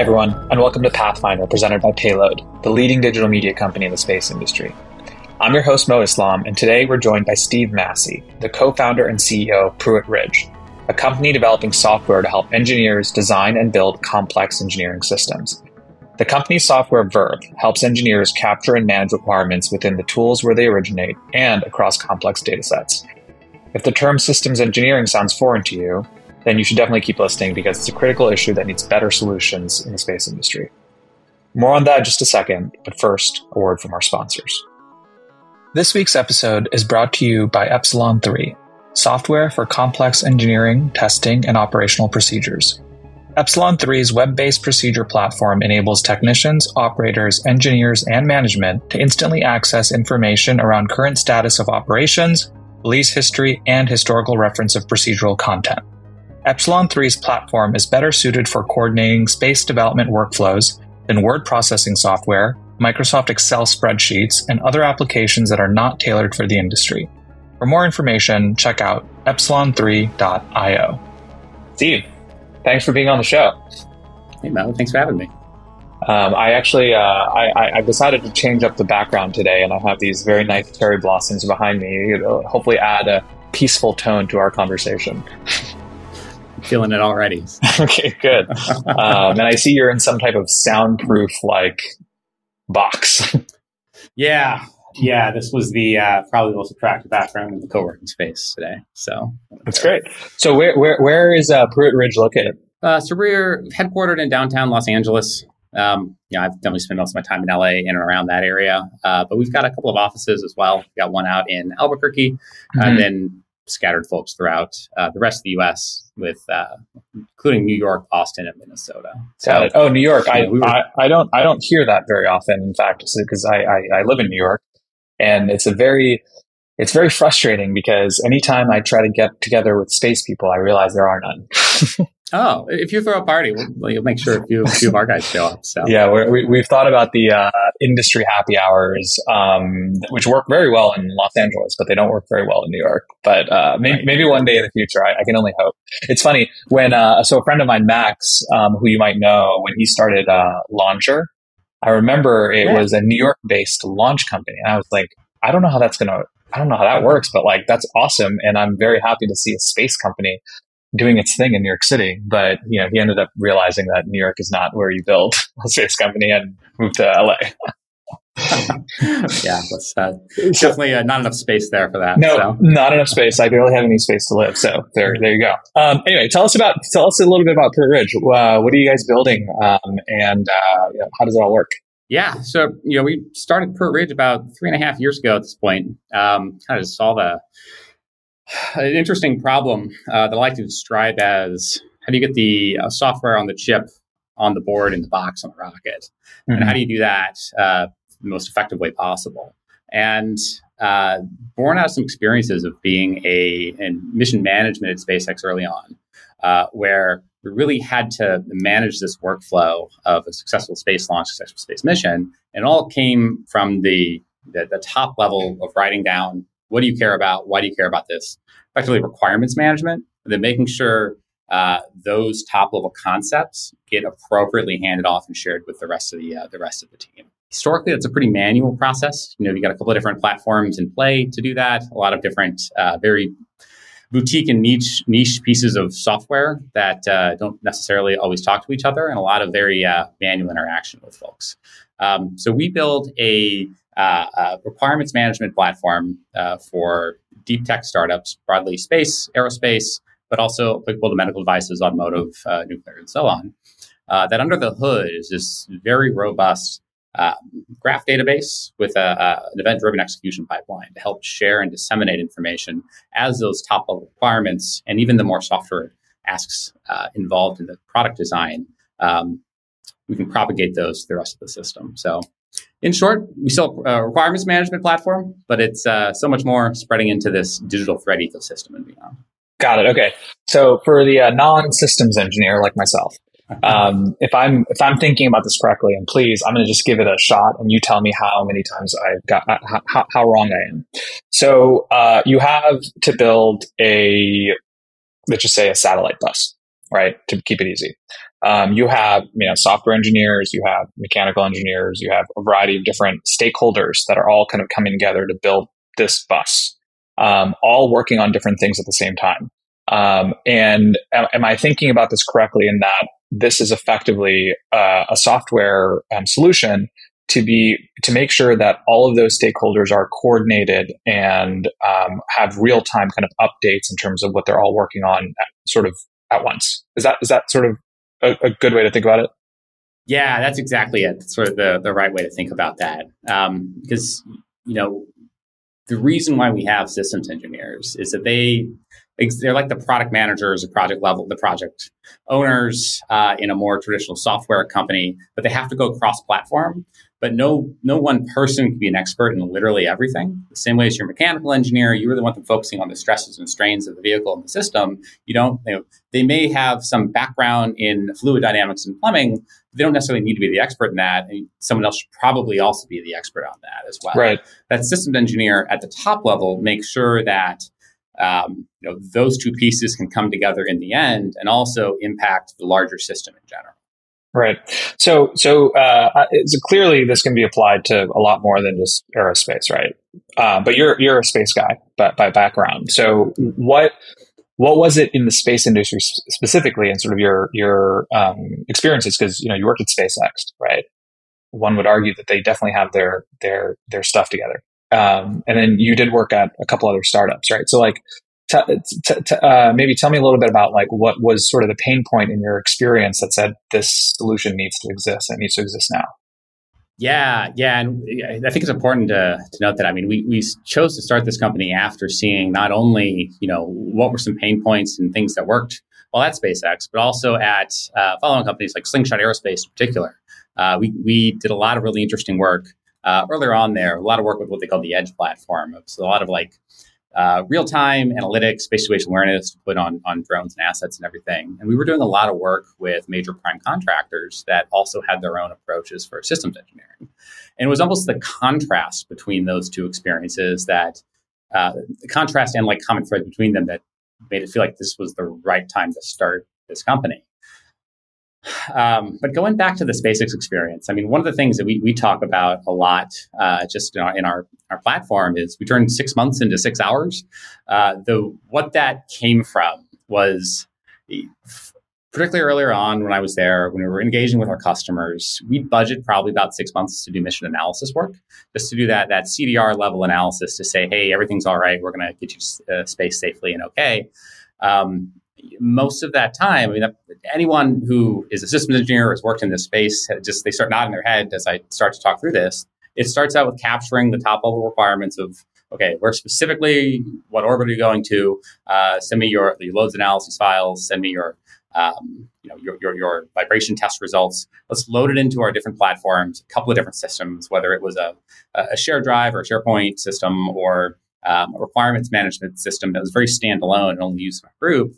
Hi, everyone, and welcome to Pathfinder, presented by Payload, the leading digital media company in the space industry. I'm your host, Mo Islam, and today we're joined by Steve Massey, the co founder and CEO of Prewitt Ridge, a company developing software to help engineers design and build complex engineering systems. The company's software Verve helps engineers capture and manage requirements within the tools where they originate and across complex datasets. If the term systems engineering sounds foreign to you, then you should definitely keep listening because it's a critical issue that needs better solutions in the space industry. More on that in just a second, but first, a word from our sponsors. This week's episode is brought to you by Epsilon 3, software for complex engineering, testing, and operational procedures. Epsilon 3's web based procedure platform enables technicians, operators, engineers, and management to instantly access information around current status of operations, release history, and historical reference of procedural content. Epsilon 3's platform is better suited for coordinating space development workflows than word processing software, Microsoft Excel spreadsheets, and other applications that are not tailored for the industry. For more information, check out epsilon3.io. Steve, thanks for being on the show. Hey, Mel, thanks for having me. Um, I actually uh, I, I, decided to change up the background today, and I have these very nice cherry blossoms behind me. It'll hopefully add a peaceful tone to our conversation. feeling it already. okay, good. um, and I see you're in some type of soundproof like box. yeah, yeah. This was the uh, probably the most attractive background in the co-working space today. So that's great. So where where where is uh, Prewitt Ridge located? Uh, so we're headquartered in downtown Los Angeles. Um, yeah, I've definitely spent most of my time in LA in and around that area. Uh, but we've got a couple of offices as well. We've got one out in Albuquerque, mm-hmm. and then scattered folks throughout uh, the rest of the U.S., with uh, including New York, Austin, and Minnesota. So, oh, New York! I, we were, I, I don't I don't hear that very often. In fact, because I, I, I live in New York, and it's a very it's very frustrating because anytime I try to get together with space people, I realize there are none. Oh, if you throw a party, we'll, you'll make sure a few, a few of our guys show up. So yeah, we have thought about the uh, industry happy hours, um, which work very well in Los Angeles, but they don't work very well in New York. But uh, maybe, maybe, one day in the future, I, I can only hope. It's funny when uh, so a friend of mine, Max, um, who you might know, when he started uh, Launcher, I remember it yeah. was a New York based launch company, and I was like, I don't know how that's gonna I don't know how that works, but like that's awesome. And I'm very happy to see a space company doing its thing in New York City. But you know, he ended up realizing that New York is not where you build a space company and moved to LA. yeah, that's uh, definitely uh, not enough space there for that. No, so. not enough space. I barely have any space to live. So there, there you go. Um, anyway, tell us about, tell us a little bit about Prewitt Ridge. Uh, what are you guys building, um, and uh, you know, how does it all work? Yeah, so you know, we started Prewitt Ridge about three and a half years ago. At this point, um, kind of saw the an interesting problem uh, that I like to describe as how do you get the uh, software on the chip on the board in the box on the rocket, mm-hmm. and how do you do that uh, the most effective way possible? And uh, born out of some experiences of being a in mission management at SpaceX early on, uh, where we really had to manage this workflow of a successful space launch, successful space mission, and it all came from the, the the top level of writing down what do you care about? Why do you care about this? Effectively, requirements management, and then making sure uh, those top level concepts get appropriately handed off and shared with the rest of the uh, the rest of the team. Historically, that's a pretty manual process. You know, you got a couple of different platforms in play to do that. A lot of different, uh, very boutique and niche niche pieces of software that uh, don't necessarily always talk to each other, and a lot of very uh, manual interaction with folks. Um, so we build a uh, requirements management platform uh, for deep tech startups, broadly space, aerospace, but also applicable to medical devices, automotive, uh, nuclear, and so on. Uh, that under the hood is this very robust uh, graph database with a, a, an event driven execution pipeline to help share and disseminate information as those top level requirements and even the more software asks uh, involved in the product design. Um, we can propagate those to the rest of the system. So in short, we sell a requirements management platform, but it's uh, so much more spreading into this digital thread ecosystem and beyond. Got it. Okay. So for the uh, non-systems engineer like myself, um, if I'm if I'm thinking about this correctly, and please, I'm going to just give it a shot, and you tell me how many times I've got uh, how, how wrong I am. So uh, you have to build a let's just say a satellite bus, right? To keep it easy. Um, you have you know software engineers, you have mechanical engineers, you have a variety of different stakeholders that are all kind of coming together to build this bus, um, all working on different things at the same time. Um, and am, am, I thinking about this correctly in that this is effectively uh, a software um, solution to be to make sure that all of those stakeholders are coordinated and um, have real time kind of updates in terms of what they're all working on at, sort of at once. Is that is that sort of a, a, good way to think about it? Yeah, that's exactly it. Sort of the the right way to think about that. Um, because you know the reason why we have systems engineers is that they they're like the product managers at project level, the project owners uh, in a more traditional software company, but they have to go cross platform. But no, no one person can be an expert in literally everything. The same way as your mechanical engineer, you really want them focusing on the stresses and strains of the vehicle and the system. You don't. You know, they may have some background in fluid dynamics and plumbing. They don't necessarily need to be the expert in that. And someone else should probably also be the expert on that as well. Right. That systems engineer at the top level makes sure that um, you know those two pieces can come together in the end and also impact the larger system in general. Right. So, so uh, clearly this can be applied to a lot more than just aerospace, right? Uh, but you're you're a space guy by, by background. So, what what was it in the space industry specifically, and sort of your your um, experiences? Because you know you worked at SpaceX, right? One would argue that they definitely have their their their stuff together. Um, and then you did work at a couple other startups, right? So, like, t- t- t- uh, maybe tell me a little bit about like what was sort of the pain point in your experience that said this solution needs to exist and needs to exist now. Yeah, yeah, and I think it's important to, to note that. I mean, we, we chose to start this company after seeing not only you know what were some pain points and things that worked well at SpaceX, but also at uh, following companies like Slingshot Aerospace in particular. Uh, we we did a lot of really interesting work uh, earlier on there. A lot of work with what they call the Edge platform. So a lot of like uh, real time analytics, space situational awareness to put on, on drones and assets and everything. And we were doing a lot of work with major prime contractors that also had their own approaches for systems engineering. And it was almost the contrast between those two experiences that uh, the contrast and like common thread between them that made it feel like this was the right time to start this company. Um, but going back to the SpaceX experience, I mean, one of the things that we, we talk about a lot uh, just in our, in our, our platform is we turned six months into six hours. Uh, the what that came from was particularly earlier on when I was there, when we were engaging with our customers, we budget probably about six months to do mission analysis work, just to do that that CDR level analysis to say, hey, everything's all right, we're going to get you uh, space safely and okay. Um, most of that time, I mean, anyone who is a systems engineer or has worked in this space, just they start nodding their head as I start to talk through this. It starts out with capturing the top level requirements of okay, where specifically, what orbit are you going to? Uh, send me your, your loads analysis files. Send me your um, you know your, your, your vibration test results. Let's load it into our different platforms, a couple of different systems, whether it was a, a shared drive or a SharePoint system or um, a requirements management system that was very standalone and only used in a group.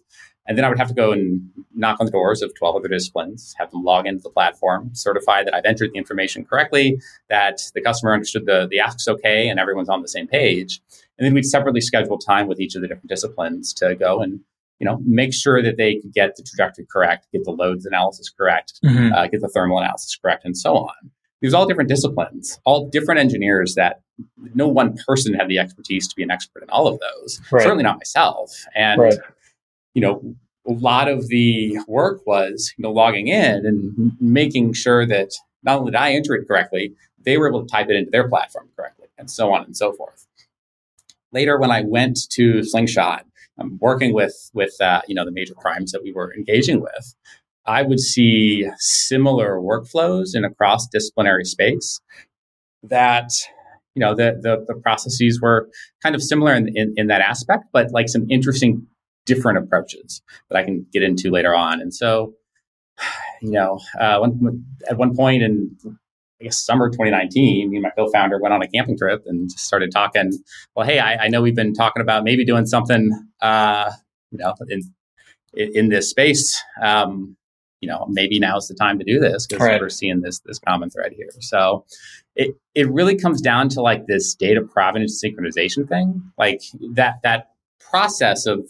And then I would have to go and knock on the doors of 12 other disciplines, have them log into the platform, certify that I've entered the information correctly, that the customer understood the, the asks okay, and everyone's on the same page. And then we'd separately schedule time with each of the different disciplines to go and you know make sure that they could get the trajectory correct, get the loads analysis correct, mm-hmm. uh, get the thermal analysis correct, and so on. These all different disciplines, all different engineers that no one person had the expertise to be an expert in all of those. Right. Certainly not myself. And right you know, a lot of the work was, you know, logging in and making sure that not only did I enter it correctly, they were able to type it into their platform correctly, and so on and so forth. Later, when I went to Slingshot, I'm working with with uh, you know the major primes that we were engaging with. I would see similar workflows in a cross disciplinary space that you know the, the, the processes were kind of similar in, in, in that aspect, but like some interesting different approaches that I can get into later on. And so, you know, uh, at one point in I guess summer 2019, me and my co-founder went on a camping trip and just started talking. Well, hey, I, I know we've been talking about maybe doing something, uh, you know, in in this space. Um, you know, maybe now's the time to do this because right. we're seeing this this common thread here. So it it really comes down to like this data provenance synchronization thing, like that that process of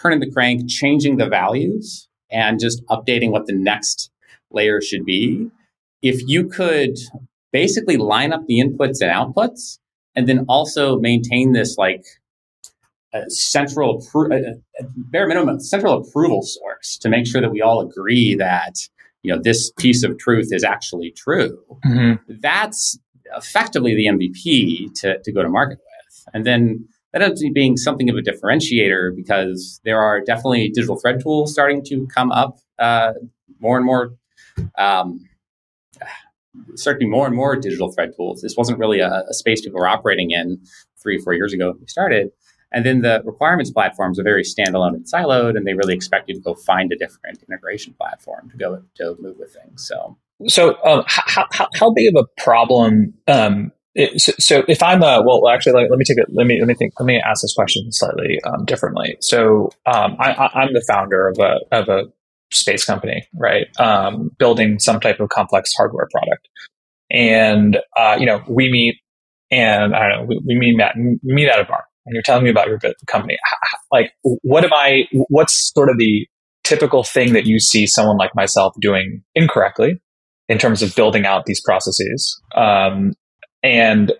turning the crank, changing the values and just updating what the next layer should be. If you could basically line up the inputs and outputs, and then also maintain this like uh, central, appro- uh, uh, bare minimum, central approval source to make sure that we all agree that you know this piece of truth is actually true. Mm-hmm. That's effectively the MVP to, to go to market with, and then that ends up being something of a differentiator because there are definitely digital thread tools starting to come up uh, more and more. Um, starting more and more digital thread tools. This wasn't really a, a space people were operating in three, four years ago when we started. And then the requirements platforms are very standalone and siloed, and they really expect you to go find a different integration platform to go to move with things. So, so um, how, how, how big of a problem? Um, it, so, so, if I'm a well, actually, let, let, me take it. Let me let me think. Let me ask this question slightly um, differently. So, um, I, am the founder of a of a space company, right? Um, building some type of complex hardware product, and uh, you know, we meet and I don't know, we, we meet at meet at a bar and you're telling me about your company, like what am I, what's sort of the typical thing that you see someone like myself doing incorrectly in terms of building out these processes? Um, and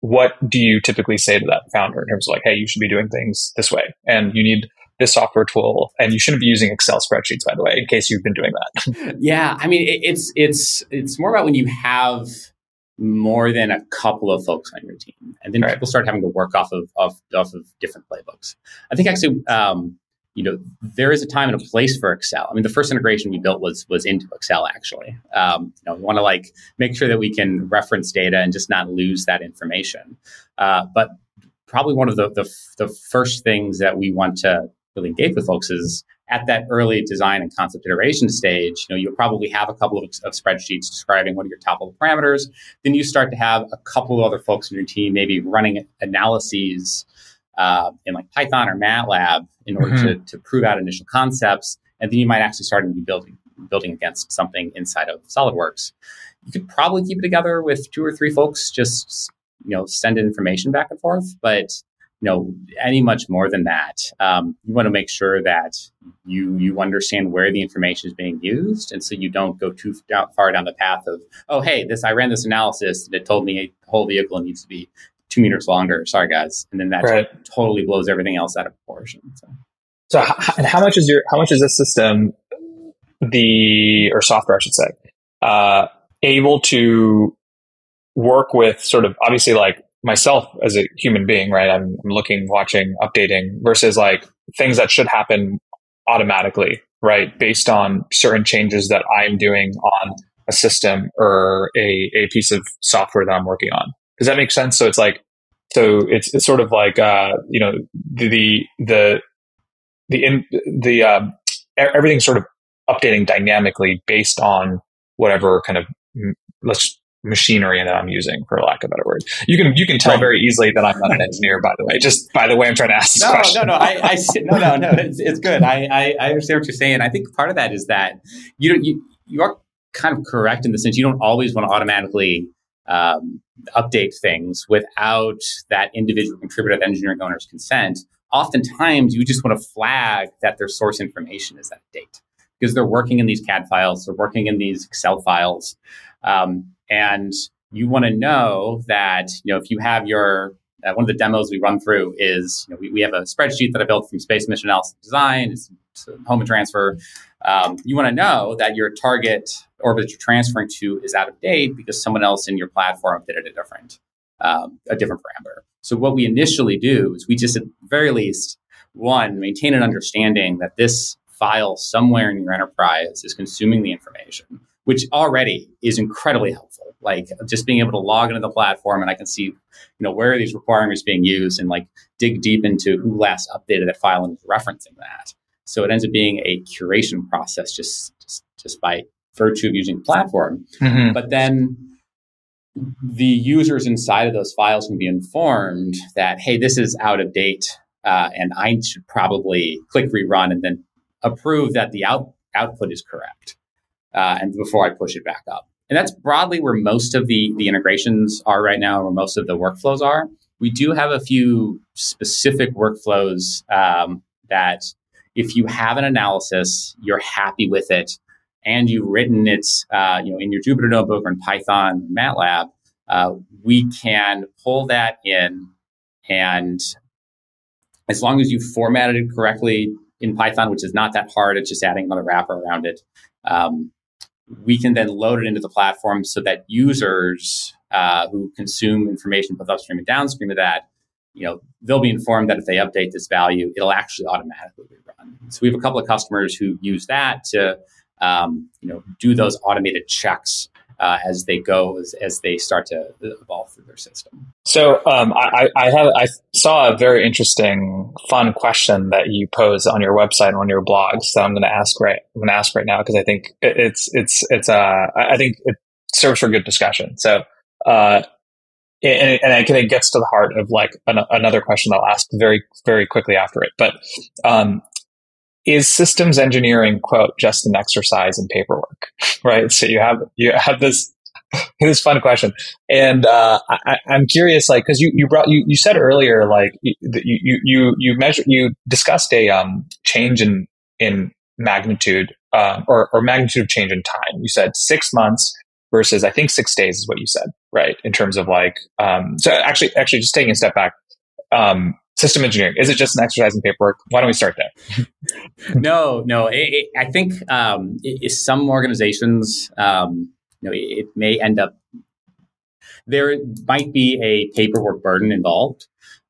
what do you typically say to that founder in terms of like, hey, you should be doing things this way and you need this software tool and you shouldn't be using excel spreadsheets by the way in case you've been doing that yeah i mean it's it's it's more about when you have more than a couple of folks on your team, and then right. people start having to work off of, off, off of different playbooks. I think actually, um, you know, there is a time and a place for Excel. I mean, the first integration we built was was into Excel. Actually, um, you know, we want to like make sure that we can reference data and just not lose that information. Uh, but probably one of the, the the first things that we want to really engage with folks is at that early design and concept iteration stage, you know, you'll probably have a couple of, of, spreadsheets describing what are your top level parameters. Then you start to have a couple of other folks in your team maybe running analyses uh, in like Python or MATLAB in order mm-hmm. to, to prove out initial concepts. And then you might actually start to be building building against something inside of SolidWorks. You could probably keep it together with two or three folks, just you know, send information back and forth. But you know any much more than that um, you want to make sure that you you understand where the information is being used and so you don't go too far down the path of oh hey this i ran this analysis and it told me a whole vehicle needs to be two meters longer sorry guys and then that right. totally blows everything else out of proportion so, so how, and how much is your how much is this system the or software i should say uh, able to work with sort of obviously like myself as a human being, right? I'm, I'm looking, watching, updating versus like things that should happen automatically, right? Based on certain changes that I'm doing on a system or a, a piece of software that I'm working on. Does that make sense? So it's like, so it's, it's sort of like, uh, you know, the, the, the, the, in, the, um, everything's sort of updating dynamically based on whatever kind of let's machinery that I'm using, for lack of a better word. You can you can tell right. very easily that I'm not an engineer. By the way, just by the way, I'm trying to ask this no, question. No, no, I, I no, no, no. It's, it's good. I, I, I understand what you're saying. I think part of that is that you you you are kind of correct in the sense you don't always want to automatically um, update things without that individual contributor, the engineering owner's consent. Oftentimes, you just want to flag that their source information is that date because they're working in these CAD files, they're working in these Excel files. Um, and you want to know that, you know, if you have your, uh, one of the demos we run through is, you know, we, we have a spreadsheet that I built from space mission analysis design, it's Hohmann transfer. Um, you want to know that your target orbit that you're transferring to is out of date because someone else in your platform did it a different, um, a different parameter. So what we initially do is we just, at very least, one, maintain an understanding that this file somewhere in your enterprise is consuming the information which already is incredibly helpful. Like just being able to log into the platform and I can see, you know, where are these requirements being used and like dig deep into who last updated that file and is referencing that. So it ends up being a curation process just just, just by virtue of using the platform. Mm-hmm. But then the users inside of those files can be informed that, hey, this is out of date, uh, and I should probably click rerun and then approve that the out- output is correct uh, and before I push it back up. And that's broadly where most of the, the integrations are right now, where most of the workflows are. We do have a few specific workflows um, that if you have an analysis, you're happy with it, and you've written it, uh, you know, in your Jupyter notebook or in Python, MATLAB, uh, we can pull that in, and as long as you formatted it correctly in Python, which is not that hard, it's just adding another wrapper around it. Um, we can then load it into the platform so that users uh, who consume information both upstream and downstream of that, you know, they'll be informed that if they update this value, it'll actually automatically rerun. So we have a couple of customers who use that to, um, you know, do those automated checks uh, as they go as, as they start to evolve through their system. So um, I, I have I saw a very interesting, fun question that you pose on your website and on your blog. So I'm going to ask right I'm going to ask right now because I think it's it's it's uh I think it serves for good discussion. So uh, and, and I think it gets to the heart of like an, another question I'll ask very very quickly after it. But um, is systems engineering quote just an exercise in paperwork right? So you have you have this this fun question. And uh, I, am curious like because you, you brought you, you said earlier like you you you you measure you discussed a um, change in in magnitude uh, or, or magnitude of change in time. You said six months versus i think six days is what you said right in terms of like um, so actually actually just taking a step back um, system engineering? Is it just an exercise in paperwork? Why don't we start there? no, no. It, it, I think um, it, some organizations, um, you know, it, may end up there might be a paperwork burden involved.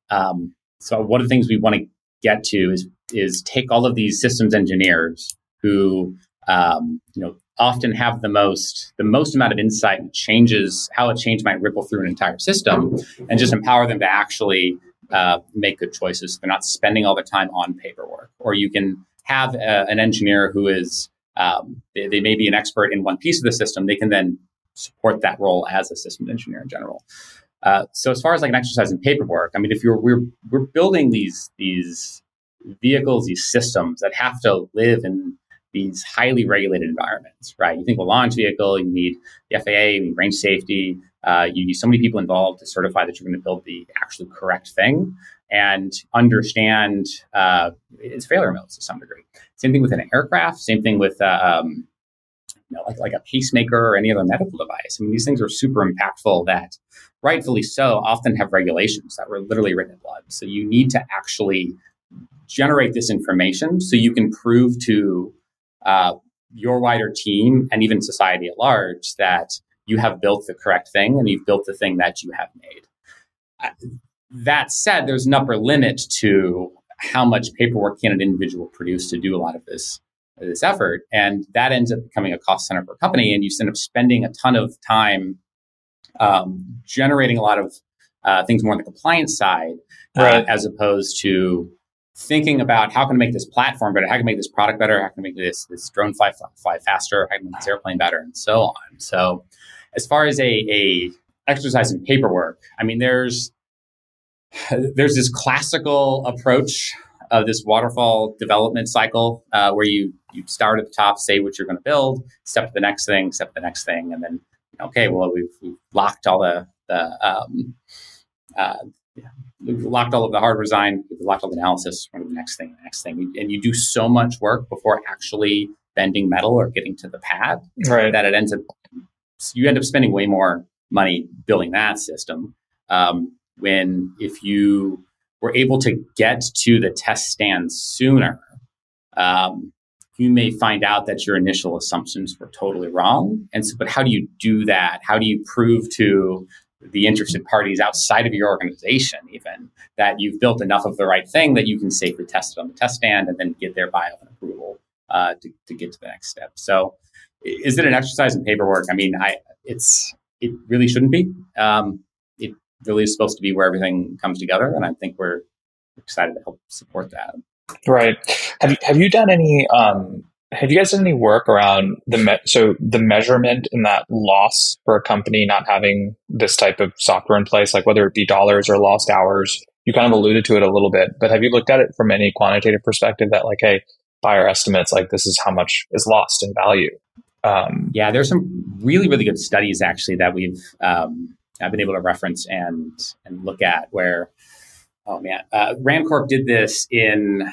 Um, so one of the things we want to get to is is take all of these systems engineers who um, you know often have the most the most amount of insight and changes how a change might ripple through an entire system and just empower them to actually uh, make good choices. They're not spending all their time on paperwork. Or you can have a, uh, an engineer who is, um, they, they, may be an expert in one piece of the system. They can then support that role as a systems engineer in general. Uh, so as far as like an exercise in paperwork, I mean, if you're we're we're building these these vehicles, these systems that have to live in these highly regulated environments, right? You think of a launch vehicle, you need the FAA, you need range safety, uh, you need so many people involved to certify that you're going to build the actually correct thing and understand uh, its failure modes to some degree. Same thing with an aircraft. Same thing with uh, um, you know, like like a pacemaker or any other medical device. I mean, these things are super impactful. That rightfully so often have regulations that were literally written in blood. So you need to actually generate this information so you can prove to uh, your wider team and even society at large that you have built the correct thing and you've built the thing that you have made. Uh, that said, there's an upper limit to how much paperwork can an individual produce to do a lot of this this effort, and that ends up becoming a cost center for a company, and you end up spending a ton of time um, generating a lot of uh, things more on the compliance side, uh, as opposed to thinking about how can I make this platform better, how can I make this product better, how can I make this this drone fly, fly faster, how can I make this airplane better, and so on. So as far as a, a exercise in paperwork, I mean, there's there's this classical approach of this waterfall development cycle uh, where you you start at the top, say what you're going to build, step to the next thing, step to the next thing, and then okay, well we've, we've locked all the the um, uh, yeah, we've locked all of the hard design, we've locked all the analysis, the next thing, the next thing, and you do so much work before actually bending metal or getting to the pad right. that it ends up you end up spending way more money building that system. Um, when if you were able to get to the test stand sooner, um, you may find out that your initial assumptions were totally wrong. And so, but how do you do that? How do you prove to the interested parties outside of your organization, even that you've built enough of the right thing that you can safely test it on the test stand and then get their buy-off and approval uh, to, to get to the next step. So, is it an exercise in paperwork? I mean, I it's it really shouldn't be. Um, it really is supposed to be where everything comes together, and I think we're excited to help support that. Right. Have you have you done any? Um, have you guys done any work around the me- so the measurement in that loss for a company not having this type of software in place, like whether it be dollars or lost hours? You kind of alluded to it a little bit, but have you looked at it from any quantitative perspective that like, hey, by our estimates, like this is how much is lost in value? Um, yeah, there's some really, really good studies actually that we've um, I've been able to reference and and look at where, oh man, uh, Rand Corp did this in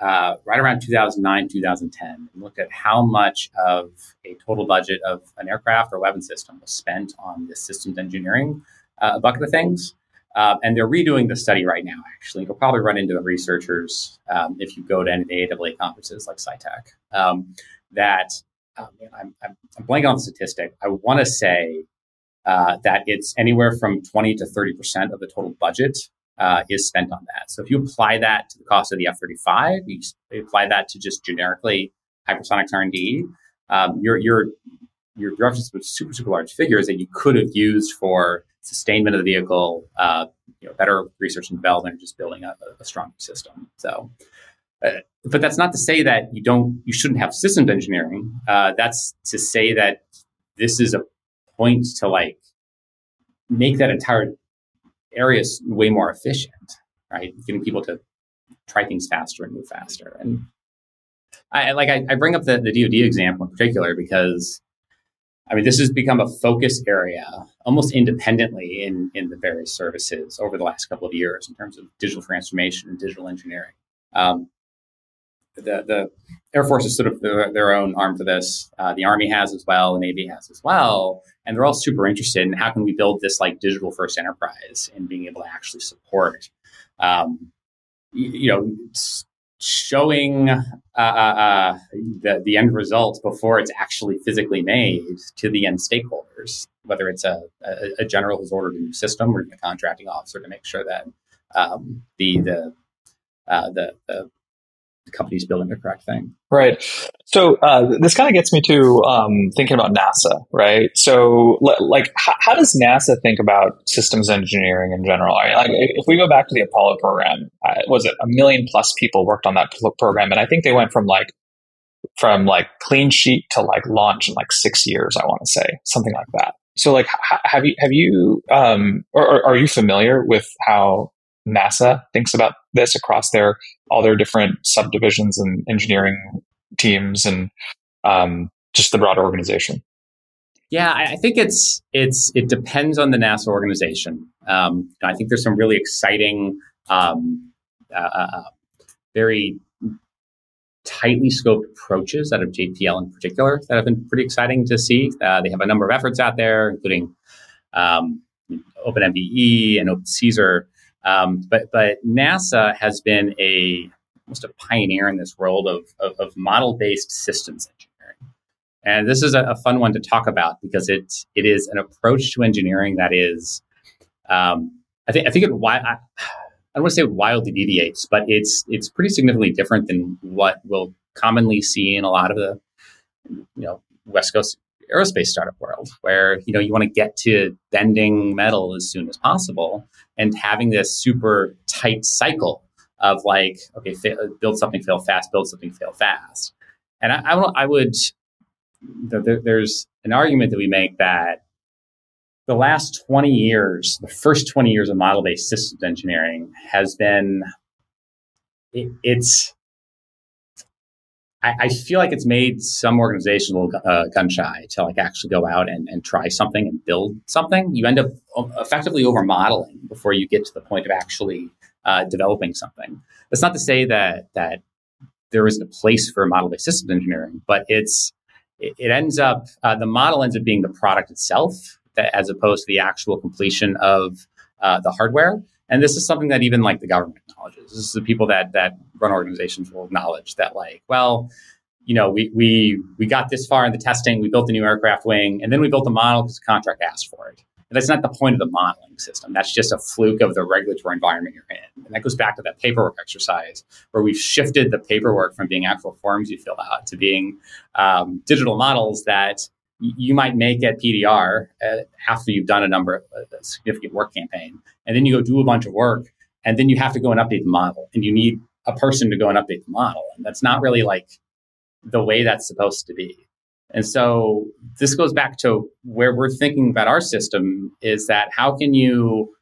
uh, right around 2009, 2010, and looked at how much of a total budget of an aircraft or weapon system was spent on the systems engineering uh, bucket of things. Uh, and they're redoing the study right now, actually. You'll probably run into the researchers um, if you go to any of the AAA conferences like SciTech. Um, that um, I'm, I'm, I'm, blanking on the statistic. I want to say uh, that it's anywhere from 20 to 30% of the total budget uh, is spent on that. So if you apply that to the cost of the F-35, you apply that to just generically hypersonics R&D, um, you're, you're, you're referencing with super, super large figures that you could have used for sustainment of the vehicle, uh, you know, better research and development, just building a, a strong system. So, uh, but that's not to say that you don't, you shouldn't have systems engineering. Uh, that's to say that this is a point to like make that entire area way more efficient, right? Getting people to try things faster and move faster. And I like I, I bring up the, the DoD example in particular because I mean, this has become a focus area almost independently in, in the various services over the last couple of years in terms of digital transformation and digital engineering. Um, the, the Air Force is sort of their, their own arm for this. Uh, the Army has as well, the Navy has as well, and they're all super interested in how can we build this like digital first enterprise and being able to actually support, um, you, you know, showing uh, uh, uh, the, the end result before it's actually physically made to the end stakeholders, whether it's a, a, a general who's ordered a new system or a contracting officer to make sure that um, the the, uh, the, the the company's building the correct thing. Right. So uh, this kind of gets me to um, thinking about NASA, right? So, like, how, how, does NASA think about systems engineering in general? I mean, like, if we go back to the Apollo program, uh, was it a million plus people worked on that program, and I think they went from like from like clean sheet to like launch in like six years. I want to say something like that. So, like, have you have you um, or, or are you familiar with how NASA thinks about this across their all their different subdivisions and engineering teams and um, just the broader organization. Yeah, I think it's it's it depends on the NASA organization. Um, I think there's some really exciting, um, uh, uh, uh very tightly scoped approaches out of JPL in particular that have been pretty exciting to see. Uh, they have a number of efforts out there, including um, OpenMBEE and OpenCAESAR, um, but but NASA has been a almost a pioneer in this world of, of, of model based systems engineering, and this is a, a, fun one to talk about because it it is an approach to engineering that is, um, I think I think it I, I don't want to say wildly deviates, but it's it's pretty significantly different than what we'll commonly see in a lot of the you know West Coast aerospace startup world where you know you want to get to bending metal as soon as possible and having this super tight cycle of like okay fa- build something fail fast build something fail fast. And i, I, I would there, there's an argument that we make that the last 20 years the first 20 years of model-based systems engineering has been it, it's I, I, feel like it's made some organizations a little uh, gun shy to like actually go out and, and try something and build something. You end up uh, effectively over modeling before you get to the point of actually uh, developing something. That's not to say that that there isn't a place for model based systems engineering, but it's it, it ends up uh, the model ends up being the product itself that, as opposed to the actual completion of uh, the hardware. And this is something that even like the government acknowledges. This is the people that that run organizations will acknowledge that like, well, you know, we we we got this far in the testing, we built the new aircraft wing, and then we built the model because the contract asked for it. And that's not the point of the modeling system. That's just a fluke of the regulatory environment you're in. And that goes back to that paperwork exercise where we've shifted the paperwork from being actual forms you fill out to being um, digital models that you might make at PDR uh, after you've done a number of significant work campaign, and then you go do a bunch of work, and then you have to go and update the model, and you need a person to go and update the model, and that's not really like the way that's supposed to be. And so this goes back to where we're thinking about our system is that how can you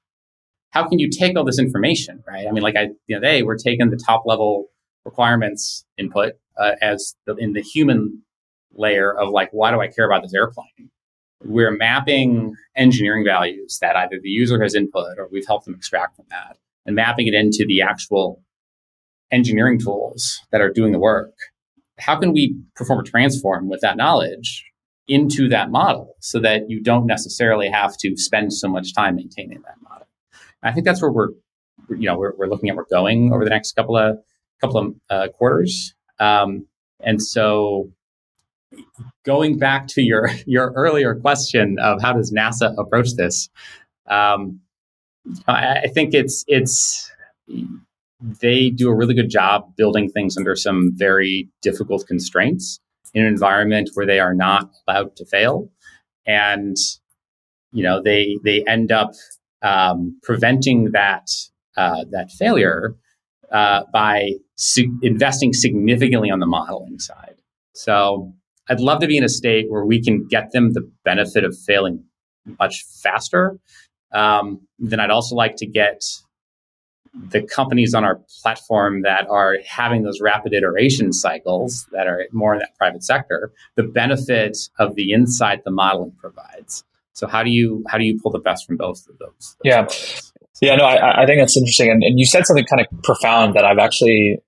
how can you take all this information, right? I mean, like I the other day, we're taking the top level requirements input uh, as the, in the human layer of like, why do I care about this airplane? We're mapping engineering values that either the user has input or we've helped them extract from that and mapping it into the actual engineering tools that are doing the work, how can we perform a transform with that knowledge into that model so that you don't necessarily have to spend so much time maintaining that model? I think that's where we're, you know, we're, we're looking at we're going over the next couple of couple of uh, quarters. Um, and so, going back to your your earlier question of how does NASA approach this, um, I, I think it's it's they do a really good job building things under some very difficult constraints in an environment where they are not allowed to fail. And you know they they end up um, preventing that uh, that failure uh, by su- investing significantly on the modeling side. So i'd love to be in a state where we can get them the benefit of failing much faster um, then i'd also like to get the companies on our platform that are having those rapid iteration cycles that are more in that private sector, the benefit of the insight the modeling provides. So how do you how do you pull the best from both of those? those yeah, yeah, no, I, I think that's interesting, and, and you said something kind of profound that I've actually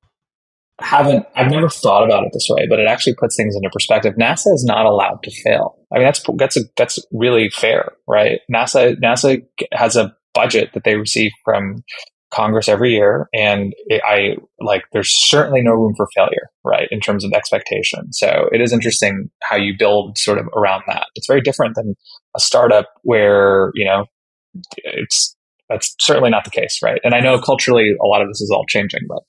haven't I've never thought about it this way, but it actually puts things into perspective. NASA is not allowed to fail. I mean, that's that's a, that's really fair, right? NASA NASA has a budget that they receive from Congress every year, and it, I like there's certainly no room for failure, right, in terms of expectation. So it is interesting how you build sort of around that. It's very different than a startup where you know it's that's certainly not the case, right? And I know culturally a lot of this is all changing, but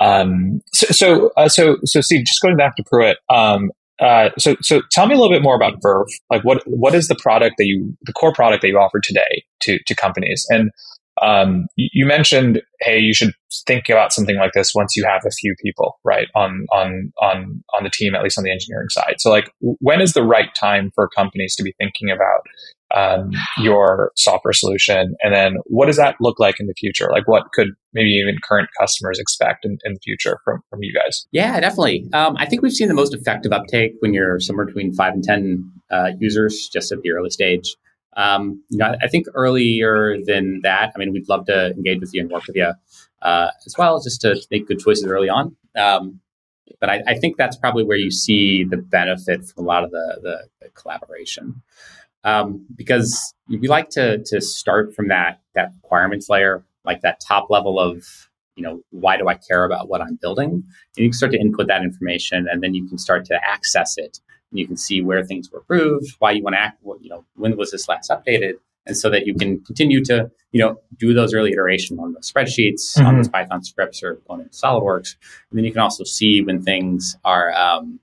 um, so so uh, so so Steve, just going back to Prewitt, um, uh, so so tell me a little bit more about Verve. Like what what is the product that you the core product that you offer today to to companies and um, you mentioned, hey, you should think about something like this once you have a few people, right, on on on on the team, at least on the engineering side. So, like, when is the right time for companies to be thinking about um, your software solution, and then what does that look like in the future? Like, what could maybe even current customers expect in, in the future from from you guys? Yeah, definitely. Um, I think we've seen the most effective uptake when you're somewhere between five and ten uh, users, just at the early stage. Um, you know, I think earlier than that, I mean, we'd love to engage with you and work with you uh, as well, just to make good choices early on. Um, but I, I, think that's probably where you see the benefit from a lot of the, the, the collaboration, um, because we like to to start from that that requirements layer, like that top level of you know why do I care about what I'm building, and you can start to input that information, and then you can start to access it and you can see where things were approved, why you want to act, what, you know, when was this last updated, and so that you can continue to, you know, do those early iteration on the spreadsheets, mm-hmm. on those Python scripts, or going into SolidWorks, and then you can also see when things are, um,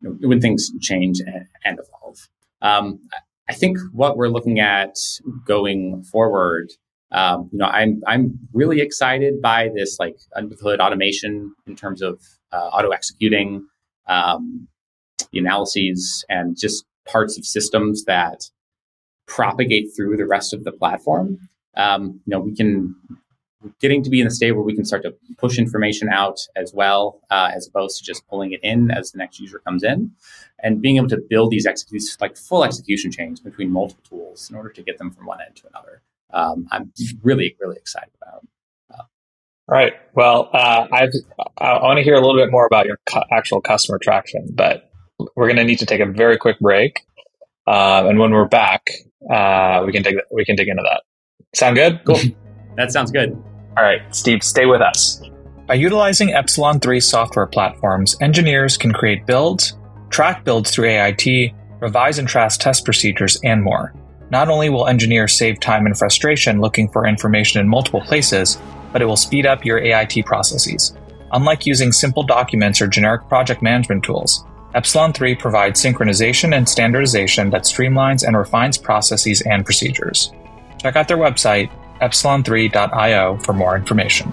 you know, when things change and, and evolve. Um, I think what we're looking at going forward um, you know, I'm I'm really excited by this like under hood automation in terms of uh, auto executing, um, the analyses and just parts of systems that propagate through the rest of the platform. Um, you know, we can getting to be in the state where we can start to push information out as well, uh, as opposed to just pulling it in as the next user comes in, and being able to build these executes like full execution chains between multiple tools in order to get them from one end to another. Um, I'm really, really excited about. Uh, All right. Well, uh, I've, I want to hear a little bit more about your cu- actual customer traction, but we're going to need to take a very quick break. Uh, and when we're back, uh, we can dig we can dig into that. Sound good? Cool. That sounds good. All right, Steve, stay with us. By utilizing Epsilon 3 software platforms, engineers can create builds, track builds through AIT, revise and trace test procedures, and more. Not only will engineers save time and frustration looking for information in multiple places, but it will speed up your AIT processes. Unlike using simple documents or generic project management tools, Epsilon 3 provides synchronization and standardization that streamlines and refines processes and procedures. Check out their website, epsilon3.io, for more information.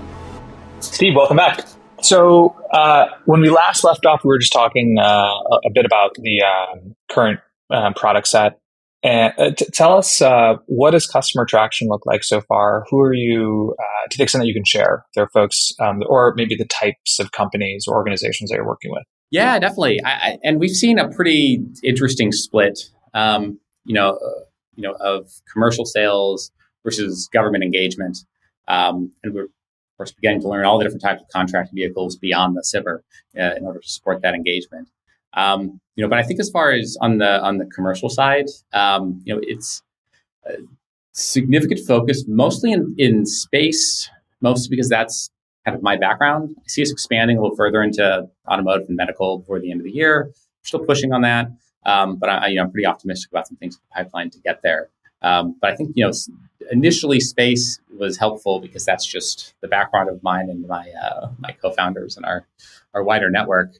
Steve, welcome back. So, uh, when we last left off, we were just talking uh, a bit about the uh, current uh, product set. And uh, t- tell us uh, what does customer traction look like so far? Who are you, to the extent that you can share, there are folks, um, or maybe the types of companies or organizations that you're working with? Yeah, definitely. I, I, and we've seen a pretty interesting split, um, you know, uh, you know, of commercial sales versus government engagement. Um, and we're of course, beginning to learn all the different types of contract vehicles beyond the SBIR uh, in order to support that engagement. Um, you know, but I think as far as on the on the commercial side, um, you know, it's significant focus mostly in, in space, mostly because that's kind of my background. I see us expanding a little further into automotive and medical before the end of the year. We're still pushing on that, um, but I, you know, I'm pretty optimistic about some things in the pipeline to get there. Um, but I think you know initially space was helpful because that's just the background of mine and my uh, my co-founders and our our wider network.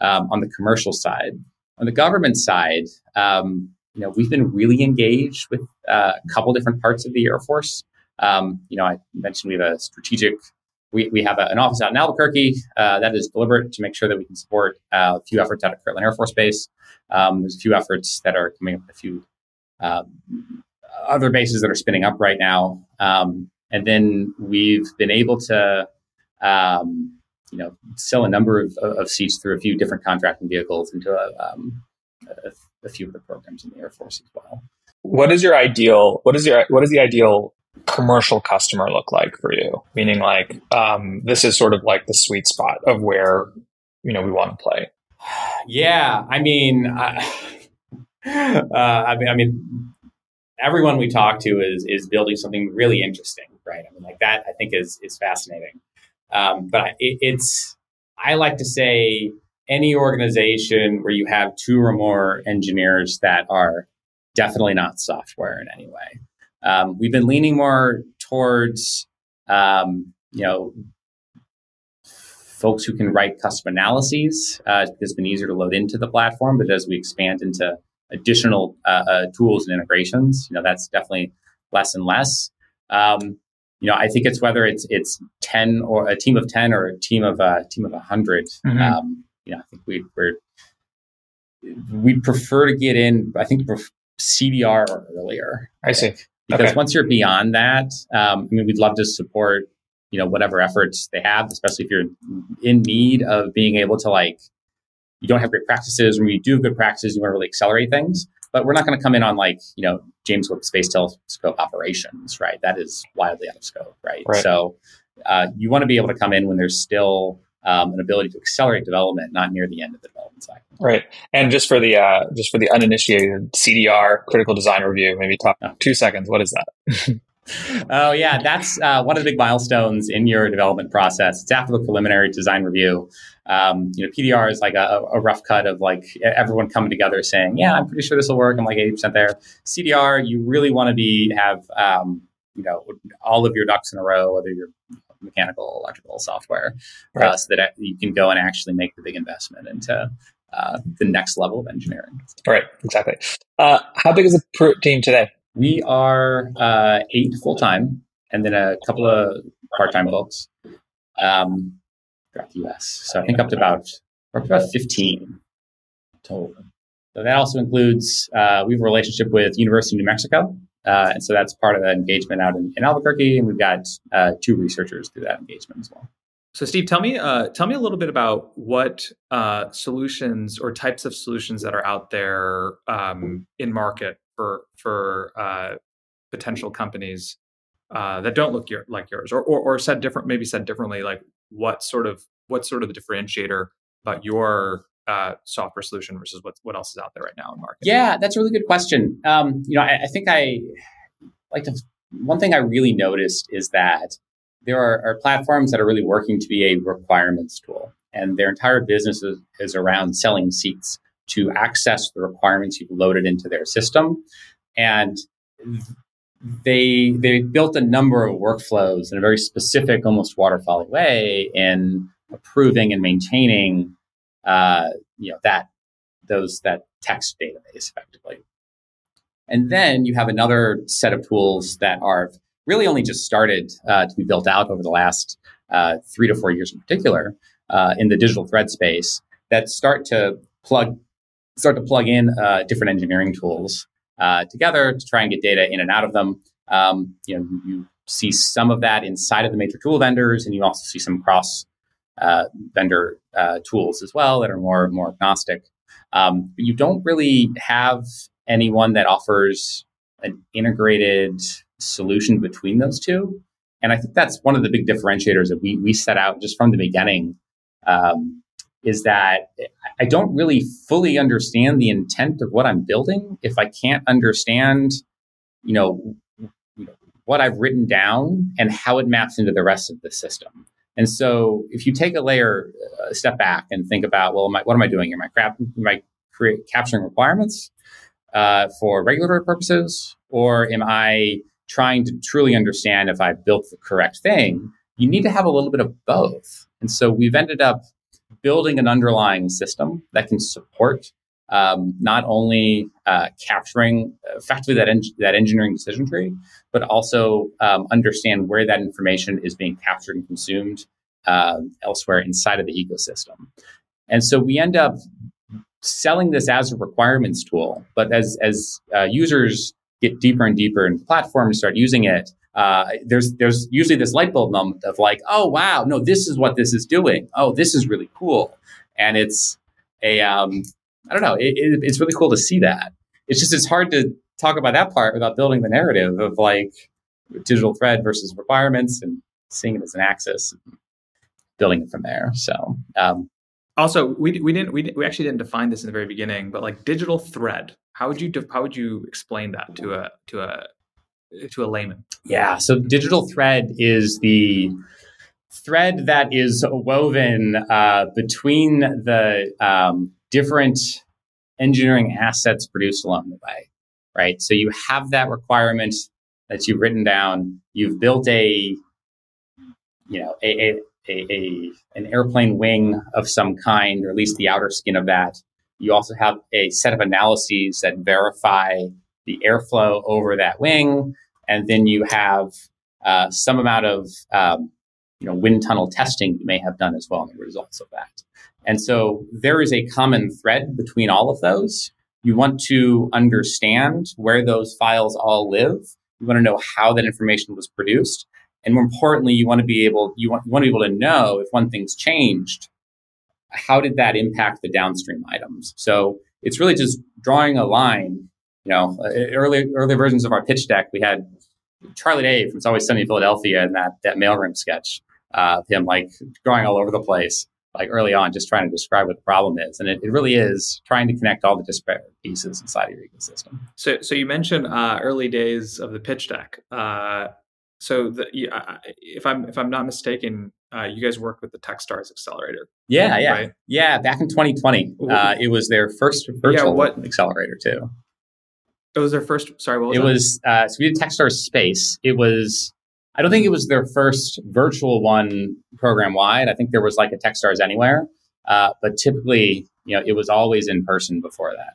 Um, on the commercial side, on the government side, um, you know we've been really engaged with uh, a couple different parts of the Air Force. Um, you know, I mentioned we have a strategic. We, we have a, an office out in Albuquerque uh, that is deliberate to make sure that we can support uh, a few efforts out of Kirtland Air Force Base. Um, there's a few efforts that are coming up a few um, other bases that are spinning up right now. Um, and then we've been able to, um, you know, sell a number of, of, seats through a few different contracting vehicles into a, um, a, a, few of the programs in the Air Force as well. What is your ideal? What is your what is the ideal commercial customer look like for you? Meaning, like um, this is sort of like the sweet spot of where you know we want to play. Yeah, I mean, uh, I mean, I mean, everyone we talk to is is building something really interesting, right? I mean, like that, I think is is fascinating. Um, but it, it's I like to say any organization where you have two or more engineers that are definitely not software in any way. Um, we've been leaning more towards um, you know folks who can write custom analyses uh, it's been easier to load into the platform but as we expand into additional uh, uh, tools and integrations. You know, that's definitely less and less. Um, you know, I think it's whether it's it's ten or a team of ten or a team of a uh, team of a 100 mm-hmm. um, you know, I think we, we're we'd prefer to get in. I think CDR or earlier. I see. Because okay. once you're beyond that, um, I mean, we'd love to support you know whatever efforts they have, especially if you're in need of being able to like you don't have great practices, or when you do have good practices, you want to really accelerate things. But we're not going to come in on like, you know, James Webb Space Telescope operations, right? That is wildly out of scope, right? right. So uh, you want to be able to come in when there's still um, an ability to accelerate development, not near the end of the development cycle. Right. And just for the uh, just for the uninitiated CDR critical design review, maybe talk oh. two seconds. What is that? oh yeah, that's uh, one of the big milestones in your development process. It's after the preliminary design review. Um, you know, PDR is like a, a, rough cut of like everyone coming together saying, "Yeah, I'm pretty sure this will work." I'm like 80 percent there. CDR, you really want to be have um, you know all of your ducks in a row, whether you're mechanical, electrical, software, uh, right. uh, so that you can go and actually make the big investment into uh, the next level of engineering. Right, exactly. Uh, how big is the team today? We are uh, eight full time, and then a couple of part time folks. Um, throughout the US. So I think up to about up to about 15 total. So that also includes uh, we have a relationship with University of New Mexico, uh, and so that's part of the engagement out in, in Albuquerque, and we've got uh, two researchers through that engagement as well. So, Steve, tell me, uh, tell me a little bit about what uh, solutions or types of solutions that are out there um, in market for for uh, potential companies that don't look your, like yours, or, or, or said different, maybe said differently, like what sort of what's sort of the differentiator about your uh, software solution versus what what else is out there right now in market? Yeah, that's a really good question. Um, you know, I, I, think I like to. One thing I really noticed is that there are, are, platforms that are really working to be a requirements tool, and their entire business is, is around selling seats to access the requirements you've loaded into their system, and they they built a number of workflows in a very specific, almost waterfall way in approving and maintaining uh, you know that those that text database effectively. And then you have another set of tools that are really only just started uh, to be built out over the last uh, three to four years in particular uh, in the digital thread space that start to plug start to plug in uh, different engineering tools uh, together to try and get data in and out of them. Um, you know, you see some of that inside of the major tool vendors, and you also see some cross uh, vendor uh, tools as well that are more more agnostic. Um, but you don't really have anyone that offers an integrated solution between those two. And I think that's one of the big differentiators that we, we set out just from the beginning um, is that I don't really fully understand the intent of what I'm building if I can't understand, you know, what I've written down and how it maps into the rest of the system. And so if you take a layer, a step back and think about, well, I, what am I doing here? Am I, am I capturing requirements uh, for regulatory purposes? Or am I trying to truly understand if I've built the correct thing? You need to have a little bit of both. And so we've ended up building an underlying system that can support um, not only uh, capturing effectively that, en- that engineering decision tree, but also um, understand where that information is being captured and consumed uh, elsewhere inside of the ecosystem. And so we end up selling this as a requirements tool, but as as uh, users get deeper and deeper into the platform and start using it, uh, there's there's usually this light bulb moment of like, oh wow, no, this is what this is doing. Oh, this is really cool, and it's a um, I don't know, it, it, it's really cool to see that. It's just it's hard to talk about that part without building the narrative of like digital thread versus requirements and seeing it as an axis, building it from there. So um, also, we, we didn't we, we actually didn't define this in the very beginning, but like digital thread, how would you how would you explain that to a to a to a layman? Yeah, so digital thread is the thread that is woven uh, between the um, different engineering assets produced along the way, right? So you have that requirement that you've written down. You've built a, you know, a, a a, a, an airplane wing of some kind, or at least the outer skin of that. You also have a set of analyses that verify the airflow over that wing, and then you have uh, some amount of um, you know wind tunnel testing you may have done as well in the results of that. And so there is a common thread between all of those. You want to understand where those files all live. You want to know how that information was produced. And more importantly, you want to be able you want, you want to be able to know if one thing's changed, how did that impact the downstream items? So it's really just drawing a line. You know, uh, early early versions of our pitch deck, we had Charlie Day from It's Always Sunny in Philadelphia and that that mailroom sketch, uh, of him like drawing all over the place, like early on, just trying to describe what the problem is, and it, it really is trying to connect all the disparate pieces inside of your ecosystem. So, so you mentioned uh, early days of the pitch deck. Uh, so the, if I'm if I'm not mistaken, uh, you guys worked with the TechStars accelerator. Yeah, yeah, right? yeah. Back in 2020, uh, it was their first virtual yeah, what, accelerator too. It was their first. Sorry, what was it? That? Was uh, so we did TechStars Space. It was. I don't think it was their first virtual one program wide. I think there was like a TechStars Anywhere, uh, but typically, you know, it was always in person before that.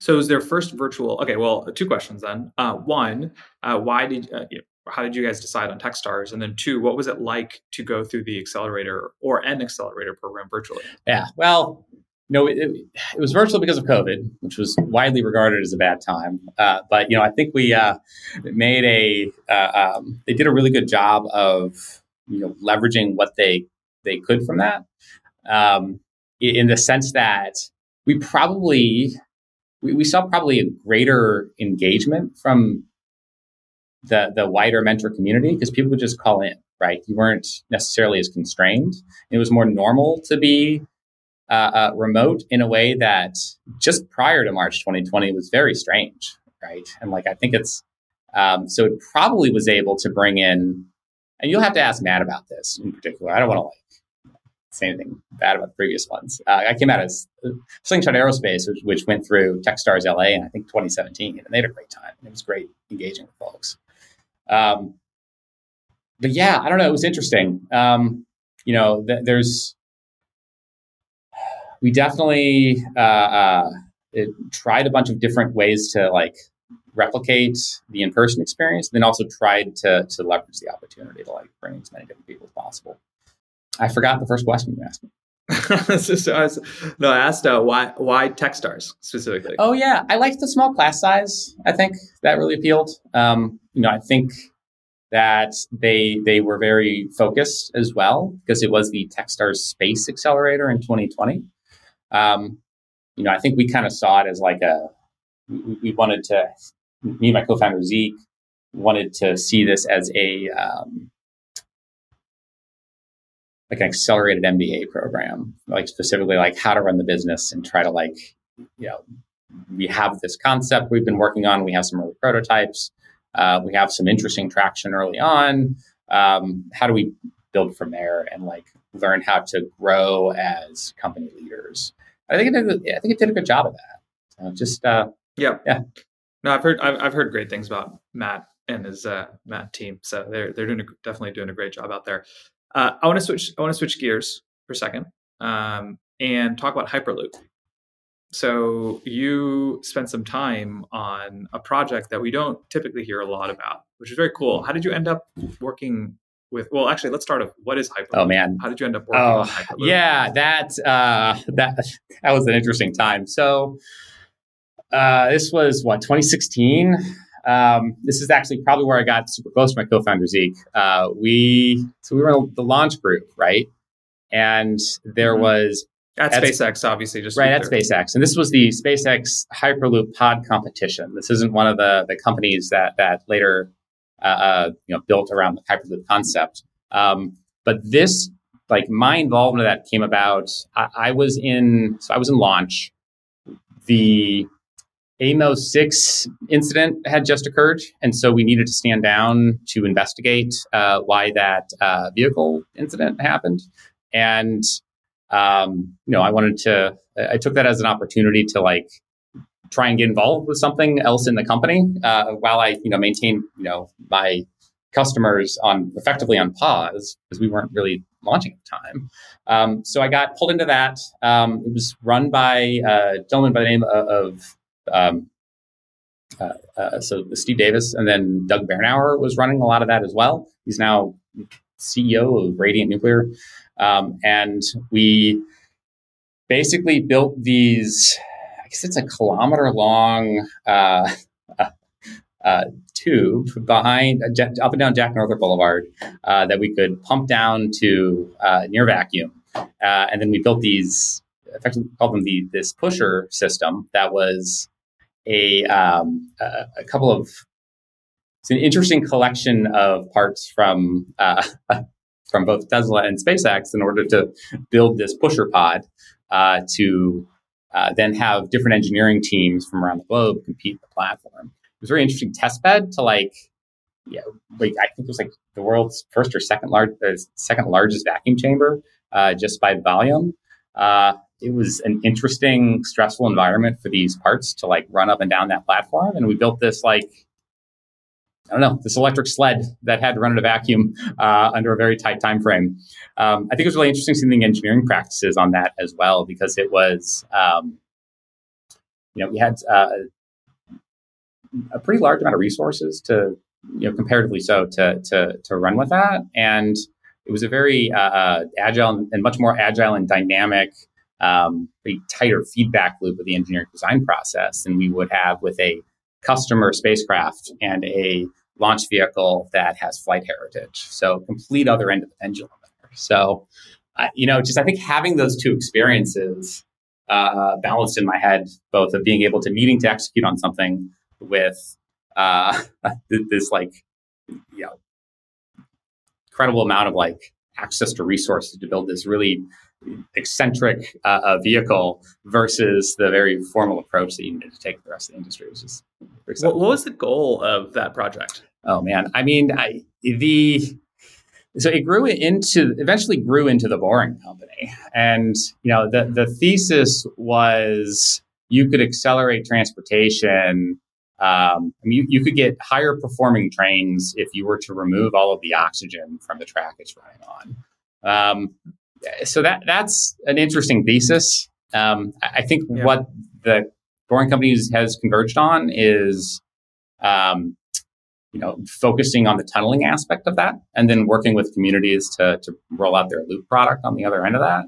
So it was their first virtual. Okay, well, two questions then. Uh, one, uh, why did uh, how did you guys decide on Techstars? And then two, what was it like to go through the accelerator or an accelerator program virtually? Yeah, well, no, it, it, was virtual because of COVID, which was widely regarded as a bad time. Uh, but you know, I think we uh, made a uh, um, they did a really good job of you know leveraging what they they could from that, um, in the sense that we probably we, we saw probably a greater engagement from the the wider mentor community because people would just call in, right? You weren't necessarily as constrained. It was more normal to be uh, uh, remote in a way that just prior to March 2020 was very strange, right? And like I think it's um, so it probably was able to bring in, and you'll have to ask Matt about this in particular. I don't want to like say anything bad about the previous ones. Uh, I came out as uh, Slingshot Aerospace, which, which, went through TechStars LA in I think 2017, and they had a great time. It was great engaging with folks. Um, but yeah, I don't know. It was interesting. Um, you know, th- there's we definitely uh, uh, tried a bunch of different ways to like replicate the in-person experience, then also tried to to leverage the opportunity to like bring as many different people as possible. I forgot the first question you asked me. no, I asked uh, why why TechStars specifically. Oh yeah, I liked the small class size. I think that really appealed. Um, you know, I think that they they were very focused as well because it was the TechStars Space Accelerator in 2020. Um, you know, I think we kind of saw it as like a we, wanted to me and my co-founder Zeke wanted to see this as a um, like an accelerated MBA program, like specifically like how to run the business and try to like, you know, we have this concept we've been working on. We have some early prototypes. Uh, we have some interesting traction early on. Um, how do we build from there and like learn how to grow as company leaders? I think it did, I think it did a good job of that. So just uh, yeah, yeah. No, I've heard I've, I've heard great things about Matt and his uh, Matt team. So they're they're doing a, definitely doing a great job out there. Uh, I want to switch. I want to switch gears for a second um, and talk about Hyperloop. So you spent some time on a project that we don't typically hear a lot about, which is very cool. How did you end up working with? Well, actually, let's start off. What is Hyperloop? Oh man, how did you end up working oh, on Hyperloop? Yeah, that uh, that that was an interesting time. So uh, this was what 2016. Um, this is actually probably where I got super close to my co-founder Zeke. Uh, we so we were in the launch group, right? And there mm-hmm. was at, at SpaceX, obviously, just right at SpaceX, and this was the SpaceX Hyperloop Pod competition. This isn't one of the the companies that that later uh, uh, you know built around the Hyperloop concept. Um, but this, like my involvement of that came about. I, I was in so I was in launch. The AMOS-6 incident had just occurred, and so we needed to stand down to investigate uh, why that uh, vehicle incident happened. And um, you know, I wanted to, I took that as an opportunity to like try and get involved with something else in the company uh, while I, you know, maintain, you know, my customers on effectively on pause because we weren't really launching at the time. Um, so I got pulled into that. Um, it was run by a gentleman by the name of, of um, uh, uh, so Steve Davis, and then Doug Bernauer was running a lot of that as well. He's now CEO of Radiant Nuclear. Um, and we basically built these, guess it's a kilometer long uh, uh, uh, tube behind, up and down Jack Northrop Boulevard uh, that we could pump down to uh, near vacuum. Uh, and then we built these, effectively called them the, this pusher system that was a, um, a, a couple of it's an interesting collection of parts from uh, from both Tesla and SpaceX in order to build this pusher pod uh, to uh, then have different engineering teams from around the globe compete the platform. It was a very interesting test bed to like, yeah, like I think it was like the world's first or second large, uh, second largest vacuum chamber uh, just by volume. Uh, it was an interesting, stressful environment for these parts to like run up and down that platform, and we built this like I don't know, this electric sled that had to run in a vacuum uh, under a very tight time frame. Um, I think it was really interesting seeing the engineering practices on that as well, because it was, um, you know, we had uh, a pretty large amount of resources to, you know, comparatively so to to to run with that, and it was a very uh, uh agile and much more agile and dynamic, um, pretty tighter feedback loop of the engineering design process than we would have with a customer spacecraft and a launch vehicle that has flight heritage. So complete other end of the pendulum. So, uh, you know, just I think having those two experiences uh, balanced in my head, both of being able to needing to execute on something with uh, this like, you know, incredible amount of like access to resources to build this really eccentric uh, uh, vehicle versus the very formal approach that you needed to take the rest of the industry. Which is what, what was the goal of that project? Oh man, I mean, I, the so it grew into eventually grew into the Boring Company, and you know the the thesis was you could accelerate transportation. Um, I mean, you, you could get higher performing trains if you were to remove all of the oxygen from the track it's running on. Um, so that that's an interesting thesis. Um, I think yeah. what the Boring Companies has converged on is, um, you know, focusing on the tunneling aspect of that, and then working with communities to to roll out their Loop product on the other end of that.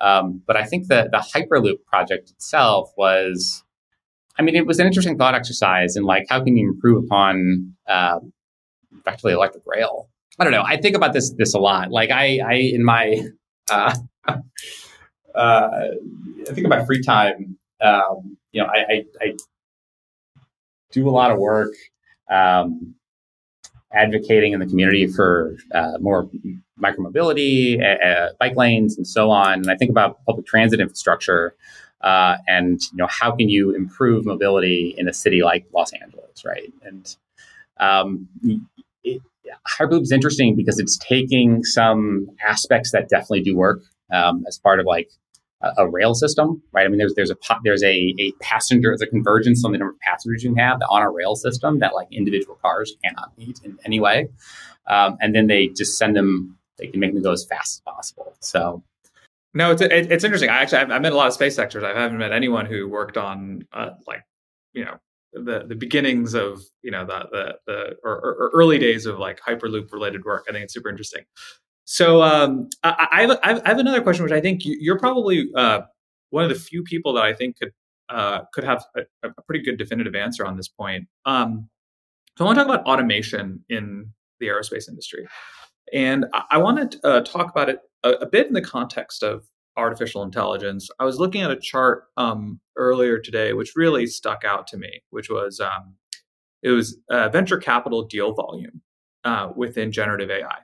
Um, but I think that the Hyperloop project itself was, I mean, it was an interesting thought exercise in like how can you improve upon uh, effectively electric rail. I don't know. I think about this this a lot. Like I, I in my uh, uh, I think in my free time, um, you know, I, I, I, do a lot of work. Um, advocating in the community for uh, more micromobility, uh, bike lanes, and so on. And I think about public transit infrastructure uh, and you know how can you improve mobility in a city like Los Angeles, right? And um, Hyperloop is interesting because it's taking some aspects that definitely do work um, as part of like a, a, rail system, right? I mean, there's there's a there's a, a passenger, there's a convergence on the number of passengers you have on a rail system that like individual cars cannot meet in any way, um, and then they just send them. They can make them go as fast as possible. So no, it's it's interesting. I actually I've met a lot of space sectors. I haven't met anyone who worked on uh, like you know the the beginnings of you know the the the or, or early days of like hyperloop related work. I think it's super interesting. So um, I, I, have, I have another question, which I think you're probably uh, one of the few people that I think could uh, could have a, a, pretty good definitive answer on this point. Um, so I want to talk about automation in the aerospace industry, and I, I want to uh, talk about it a, a, bit in the context of artificial intelligence. I was looking at a chart um, earlier today, which really stuck out to me, which was um, it was venture capital deal volume uh, within generative AI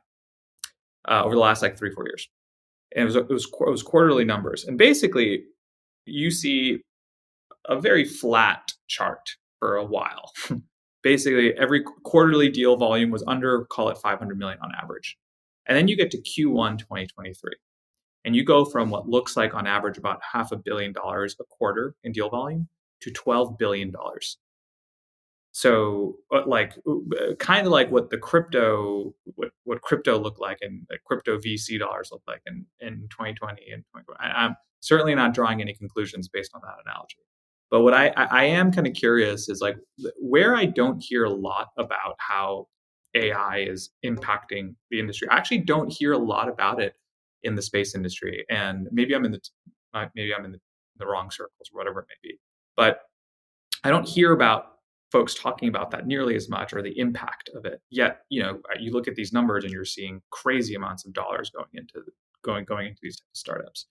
uh, over the last like three four years, and it was it was it was quarterly numbers, and basically you see a very flat chart for a while. basically, every quarterly deal volume was under call it 500 million on average, and then you get to Q1 2023. And you go from what looks like on average about half a billion dollars a quarter in deal volume to $12 billion so uh, like uh, kind of like what the crypto what, what crypto looked like and crypto vc dollars looked like in, in 2020 and 2020 i'm certainly not drawing any conclusions based on that analogy. But what i i am kind of curious is like where i don't hear a lot about how ai is impacting the industry. I actually don't hear a lot about it in the space industry and maybe i'm in the maybe i'm in the, the wrong circles or whatever it may be but i don't hear about folks talking about that nearly as much or the impact of it. Yet, you know, uh, you look at these numbers and you're seeing crazy amounts of dollars going into going going into these startups.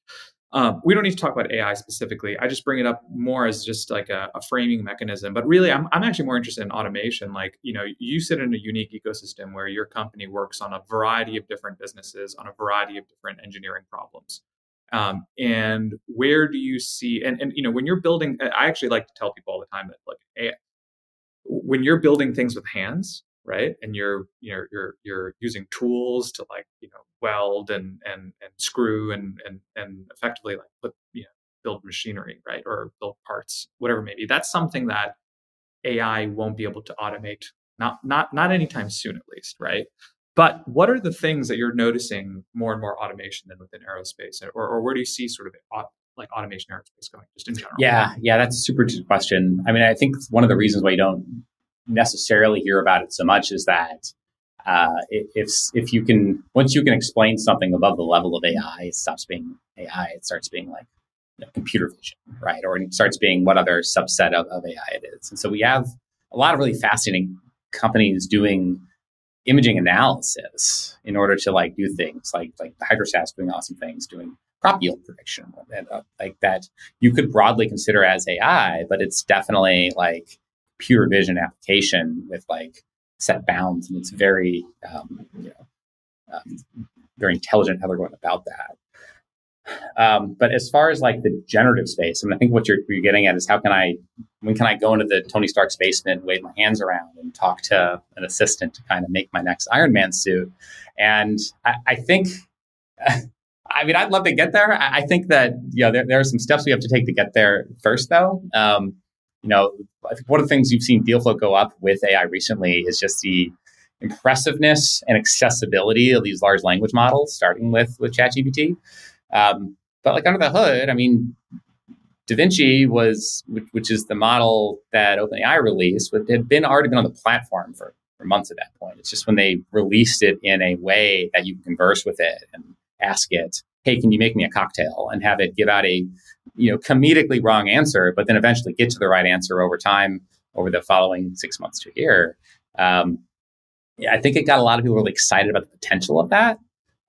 Um, we don't need to talk about AI specifically. I just bring it up more as just like a, a, framing mechanism. But really, I'm, I'm actually more interested in automation. Like, you know, you sit in a unique ecosystem where your company works on a variety of different businesses, on a variety of different engineering problems. Um, and where do you see, and, and, you know, when you're building, I actually like to tell people all the time that like when you're building things with hands right? And you're you're you're you're using tools to like you know weld and and and screw and and and effectively like put you know build machinery right? Or build parts whatever maybe that's something that ai won't be able to automate not not not anytime soon at least right? But what are the things that you're noticing more and more automation in within aerospace? Or, or where do you see sort of like automation aerospace going, just in general? Yeah, yeah, that's a super good question. I mean, I think one of the reasons why you don't necessarily hear about it so much is that uh, if if you can once you can explain something above the level of AI, it stops being AI. It starts being like you know, computer vision, right? Or it starts being what other subset of, of AI it is. And so we have a lot of really fascinating companies doing imaging analysis in order to like do things like like the Hydrosat's doing awesome things, doing crop yield prediction, and, uh, like that you could broadly consider as AI, but it's definitely like pure vision application with like set bounds, and it's very um, you know um, very intelligent how they're going about that. Um, but as far as like the generative space, I mean, I think what you're, you're, getting at is how can I, when can I go into the Tony Stark's basement, and wave my hands around, and talk to an assistant to kind of make my next Iron Man suit? And I, I think I mean, I'd love to get there. I, think that you know there, there, are some steps we have to take to get there first, though. Um, you know, I think one of the things you've seen deal flow go up with AI recently is just the impressiveness and accessibility of these large language models, starting with with ChatGPT. Um, but like under the hood, I mean, DaVinci was, which is the model that OpenAI released, had been already been on the platform for, for months at that point. It's just when they released it in a way that you can converse with it and ask it, hey, can you make me a cocktail? And have it give out a, you know, comedically wrong answer, but then eventually get to the right answer over time, over the following six months to a year. Um, yeah, I think it got a lot of people really excited about the potential of that.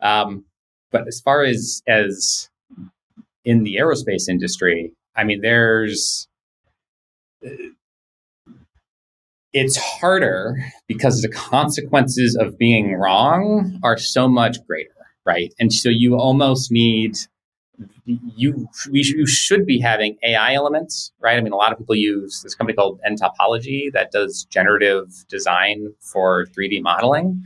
Um, but as far as as in the aerospace industry, I mean, there's it's harder because the consequences of being wrong are so much greater, right? And so you almost need you we you should be having AI elements, right? I mean, a lot of people use this company called nTopology that does generative design for 3D modeling,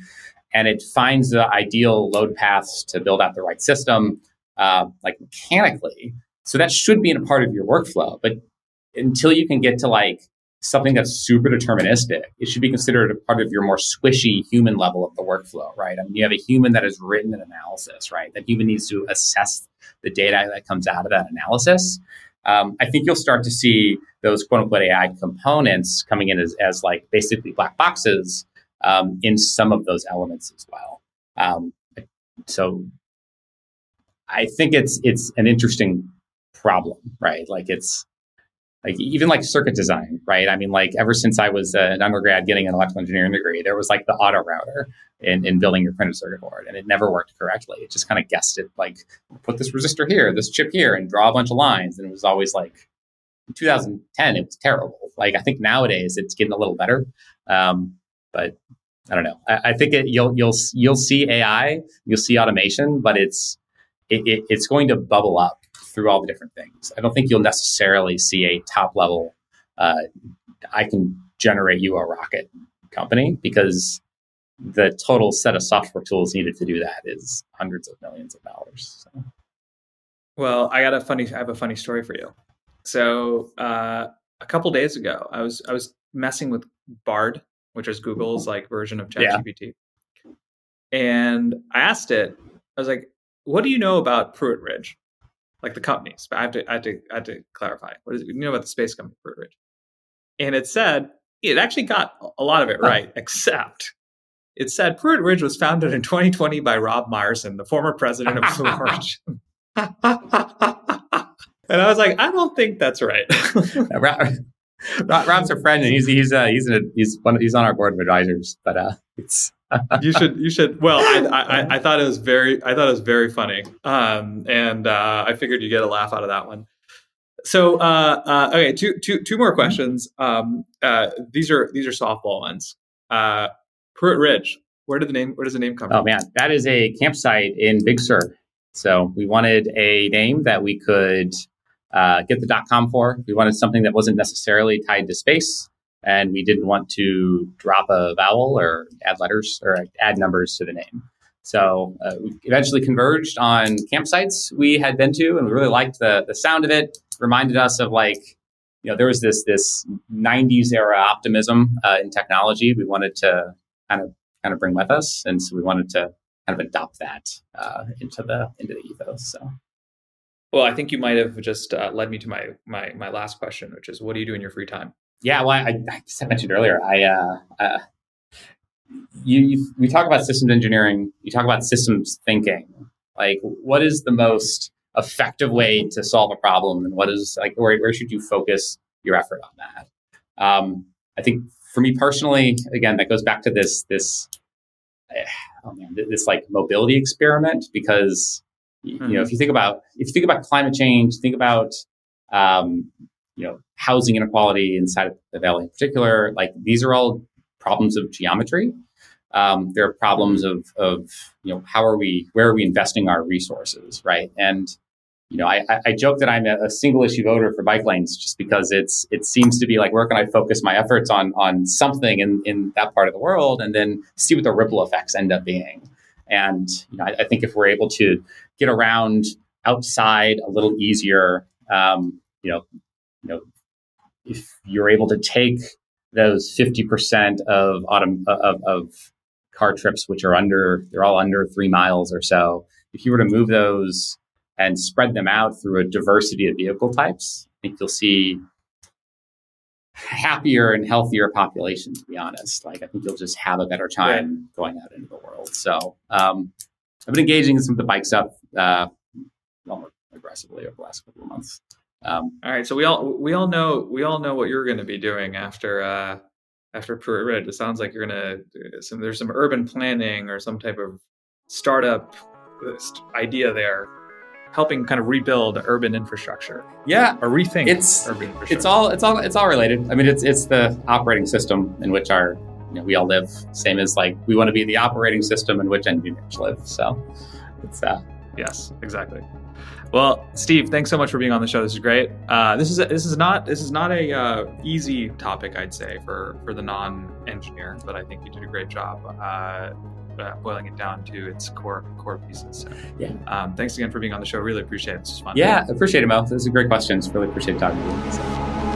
and it finds the ideal load paths to build out the right system, uh, like mechanically. So that should be in a part of your workflow, but until you can get to like something that's super deterministic, it should be considered a part of your more squishy human level of the workflow, right? I mean, you have a human that has written an analysis, right? That human needs to assess the data that comes out of that analysis. Um, I think you'll start to see those quote unquote AI components coming in as, as like basically black boxes um, in some of those elements as well. Um, so I think it's it's an interesting problem, right? Like it's like even like circuit design, right? I mean, like ever since I was uh, an undergrad getting an electrical engineering degree, there was like the auto router in, in building your printed circuit board, and it never worked correctly. It just kind of guessed it, like put this resistor here, this chip here, and draw a bunch of lines, and it was always like. In 2010, it was terrible. Like I think nowadays it's getting a little better, um, but I don't know. I, I think it, you'll you'll you'll see AI, you'll see automation, but it's it, it, it's going to bubble up through all the different things. I don't think you'll necessarily see a top level, uh, I can generate you a rocket company because the total set of software tools needed to do that is hundreds of millions of dollars. So. Well, I got a funny. I have a funny story for you. So uh, a couple days ago, I was I was messing with Bard, which is Google's like version of ChatGPT, yeah. and I asked it. I was like, "What do you know about Prewitt Ridge?" Like the companies. But I have to, I have to, I have to clarify. What is it? You know about the space company, Ridge? And it said it actually got a lot of it right, except it said Prewitt Ridge was founded in 2020 by Rob Meyerson, the former president of Blue Origin. and I was like, I don't think that's right. Rob's a friend, and he's he's uh, he's a, he's one, he's on our board of advisors. But uh, it's you should you should well I, I, I thought it was very I thought it was very funny. Um, and uh, I figured you get a laugh out of that one. So uh, uh, okay two two two more questions. Um, uh, these are these are softball ones. Uh, Prewitt Ridge where did the name where does the name come oh, from? Oh man that is a campsite in Big Sur. So we wanted a name that we could uh, get the dot com for. We wanted something that wasn't necessarily tied to space and we didn't want to drop a vowel or add letters or add numbers to the name. So uh, we eventually converged on campsites we had been to, and we really liked the the sound of it. Reminded us of like, you know, there was this this '90s era optimism uh, in technology. We wanted to kind of kind of bring with us, and so we wanted to kind of adopt that uh, into the into the ethos. So. Well, I think you might have just uh, led me to my my my last question, which is, what do you do in your free time? Yeah, well, I, I mentioned earlier, I uh, uh, you, you we talk about systems engineering, you talk about systems thinking. Like, what is the most effective way to solve a problem, and what is like where, where should you focus your effort on that? Um, I think for me personally, again, that goes back to this this eh, oh man, this like mobility experiment because mm-hmm. you know if mm-hmm. you think about if you think about climate change, think about um, you know, housing inequality inside of the valley in particular. Like these are all problems of geometry. Um, there are problems of, of, you know, how are we, where are we investing our resources, right? And, you know, I, I joke that I'm a, single issue voter for bike lanes just because it's, it seems to be like, where can I focus my efforts on, on something in, in that part of the world and then see what the ripple effects end up being. And, you know, I, I think if we're able to get around outside a little easier, um, you know, you know, if you're able to take those 50% of autumn of, of car trips, which are under, they're all under three miles or so. If you were to move those and spread them out through a diversity of vehicle types, I think you'll see happier and healthier population, to be honest. Like, I think you'll just have a better time going out into the world. So, um, I've been engaging in some of the bike stuff uh, more aggressively over the last couple of months. Um, all right, so we all we all know we all know what you're going to be doing after uh, after Prewitt Ridge. It sounds like you're going to some there's some urban planning or some type of startup idea there. helping kind of rebuild urban infrastructure. Yeah, or rethink it's urban infrastructure. it's all it's all it's all related. I mean, it's it's the operating system in which our you know, we all live. Same as like we want to be the operating system in which engineers live. So it's uh yes, exactly. Well, Steve, thanks so much for being on the show. This is great. Uh, this is this is not this is not a uh, easy topic, I'd say, for for the non-engineer, but I think you did a great job uh, uh boiling it down to its core core pieces. So, yeah. Um, thanks again for being on the show. Really appreciate it. This was fun. Yeah, appreciate it, Mel. Those are great questions. Really appreciate talking to you.